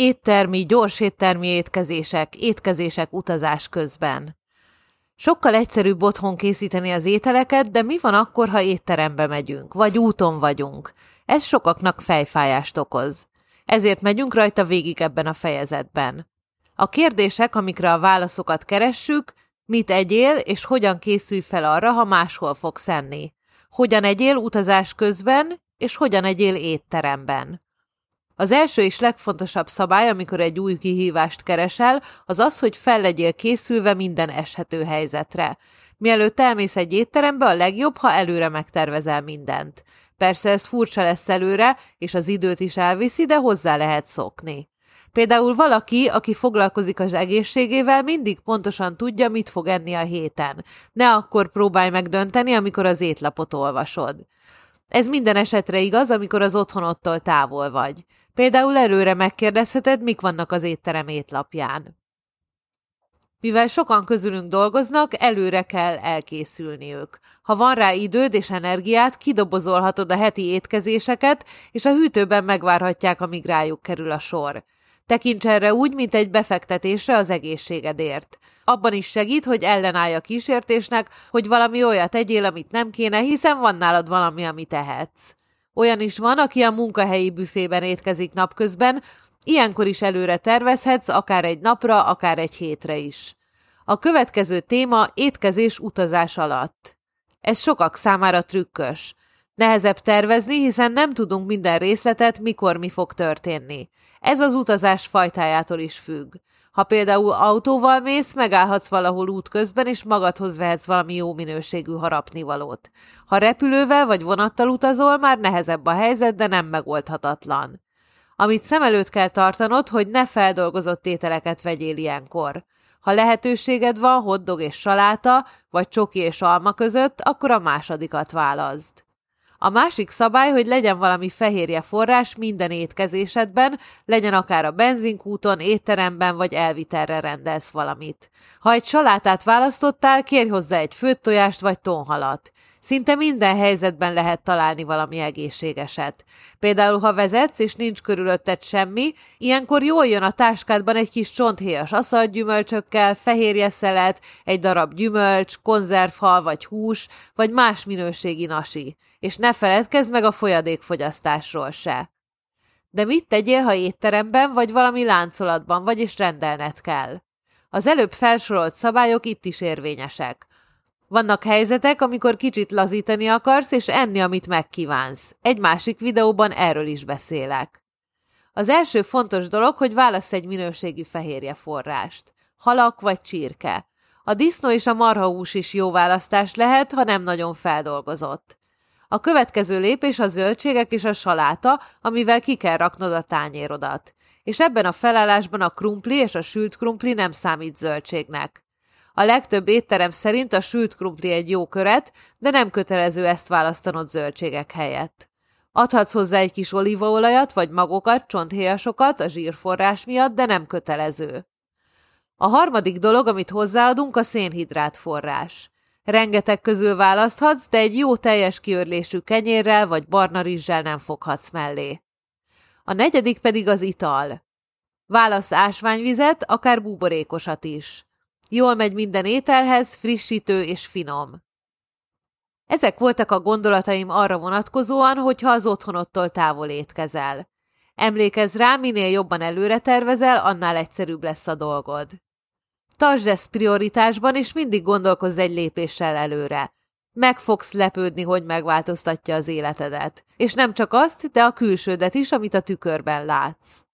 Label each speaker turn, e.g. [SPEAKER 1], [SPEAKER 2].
[SPEAKER 1] Éttermi, gyors éttermi étkezések, étkezések utazás közben. Sokkal egyszerűbb otthon készíteni az ételeket, de mi van akkor, ha étterembe megyünk, vagy úton vagyunk? Ez sokaknak fejfájást okoz. Ezért megyünk rajta végig ebben a fejezetben. A kérdések, amikre a válaszokat keressük, mit egyél, és hogyan készülj fel arra, ha máshol fogsz enni. Hogyan egyél utazás közben, és hogyan egyél étteremben. Az első és legfontosabb szabály, amikor egy új kihívást keresel, az az, hogy fel legyél készülve minden eshető helyzetre. Mielőtt elmész egy étterembe, a legjobb, ha előre megtervezel mindent. Persze ez furcsa lesz előre, és az időt is elviszi, de hozzá lehet szokni. Például valaki, aki foglalkozik az egészségével, mindig pontosan tudja, mit fog enni a héten. Ne akkor próbálj meg dönteni, amikor az étlapot olvasod. Ez minden esetre igaz, amikor az otthonottól távol vagy. Például előre megkérdezheted, mik vannak az étterem étlapján. Mivel sokan közülünk dolgoznak, előre kell elkészülniük. Ha van rá időd és energiát, kidobozolhatod a heti étkezéseket, és a hűtőben megvárhatják, amíg rájuk kerül a sor. Tekints erre úgy, mint egy befektetésre az egészségedért. Abban is segít, hogy ellenállj a kísértésnek, hogy valami olyat egyél, amit nem kéne, hiszen van nálad valami, amit tehetsz. Olyan is van, aki a munkahelyi büfében étkezik napközben, ilyenkor is előre tervezhetsz, akár egy napra, akár egy hétre is. A következő téma étkezés utazás alatt. Ez sokak számára trükkös. Nehezebb tervezni, hiszen nem tudunk minden részletet, mikor mi fog történni. Ez az utazás fajtájától is függ. Ha például autóval mész, megállhatsz valahol útközben, és magadhoz vehetsz valami jó minőségű harapnivalót. Ha repülővel vagy vonattal utazol, már nehezebb a helyzet, de nem megoldhatatlan. Amit szem előtt kell tartanod, hogy ne feldolgozott ételeket vegyél ilyenkor. Ha lehetőséged van hoddog és saláta, vagy csoki és alma között, akkor a másodikat válaszd. A másik szabály, hogy legyen valami fehérje forrás minden étkezésedben, legyen akár a benzinkúton, étteremben vagy elvitelre rendelsz valamit. Ha egy salátát választottál, kérj hozzá egy főtt tojást vagy tonhalat. Szinte minden helyzetben lehet találni valami egészségeset. Például, ha vezetsz, és nincs körülötted semmi, ilyenkor jól jön a táskádban egy kis csonthéjas aszalgyümölcsökkel, fehérje szelet, egy darab gyümölcs, konzervhal vagy hús, vagy más minőségi nasi. És ne feledkezz meg a folyadékfogyasztásról se. De mit tegyél, ha étteremben vagy valami láncolatban vagy, és rendelned kell? Az előbb felsorolt szabályok itt is érvényesek. Vannak helyzetek, amikor kicsit lazítani akarsz, és enni, amit megkívánsz. Egy másik videóban erről is beszélek. Az első fontos dolog, hogy válasz egy minőségi fehérje forrást. Halak vagy csirke. A disznó és a marhahús is jó választás lehet, ha nem nagyon feldolgozott. A következő lépés a zöldségek és a saláta, amivel ki kell raknod a tányérodat. És ebben a felállásban a krumpli és a sült krumpli nem számít zöldségnek. A legtöbb étterem szerint a sült krumpli egy jó köret, de nem kötelező ezt választanod zöldségek helyett. Adhatsz hozzá egy kis olívaolajat vagy magokat, csonthéjasokat a zsírforrás miatt, de nem kötelező. A harmadik dolog, amit hozzáadunk, a szénhidrát forrás. Rengeteg közül választhatsz, de egy jó teljes kiörlésű kenyérrel vagy barna rizssel nem foghatsz mellé. A negyedik pedig az ital. Válasz ásványvizet, akár búborékosat is. Jól megy minden ételhez, frissítő és finom. Ezek voltak a gondolataim arra vonatkozóan, hogyha az otthonottól távol étkezel. Emlékezz rá, minél jobban előre tervezel, annál egyszerűbb lesz a dolgod. Tartsd ezt prioritásban, és mindig gondolkozz egy lépéssel előre. Meg fogsz lepődni, hogy megváltoztatja az életedet. És nem csak azt, de a külsődet is, amit a tükörben látsz.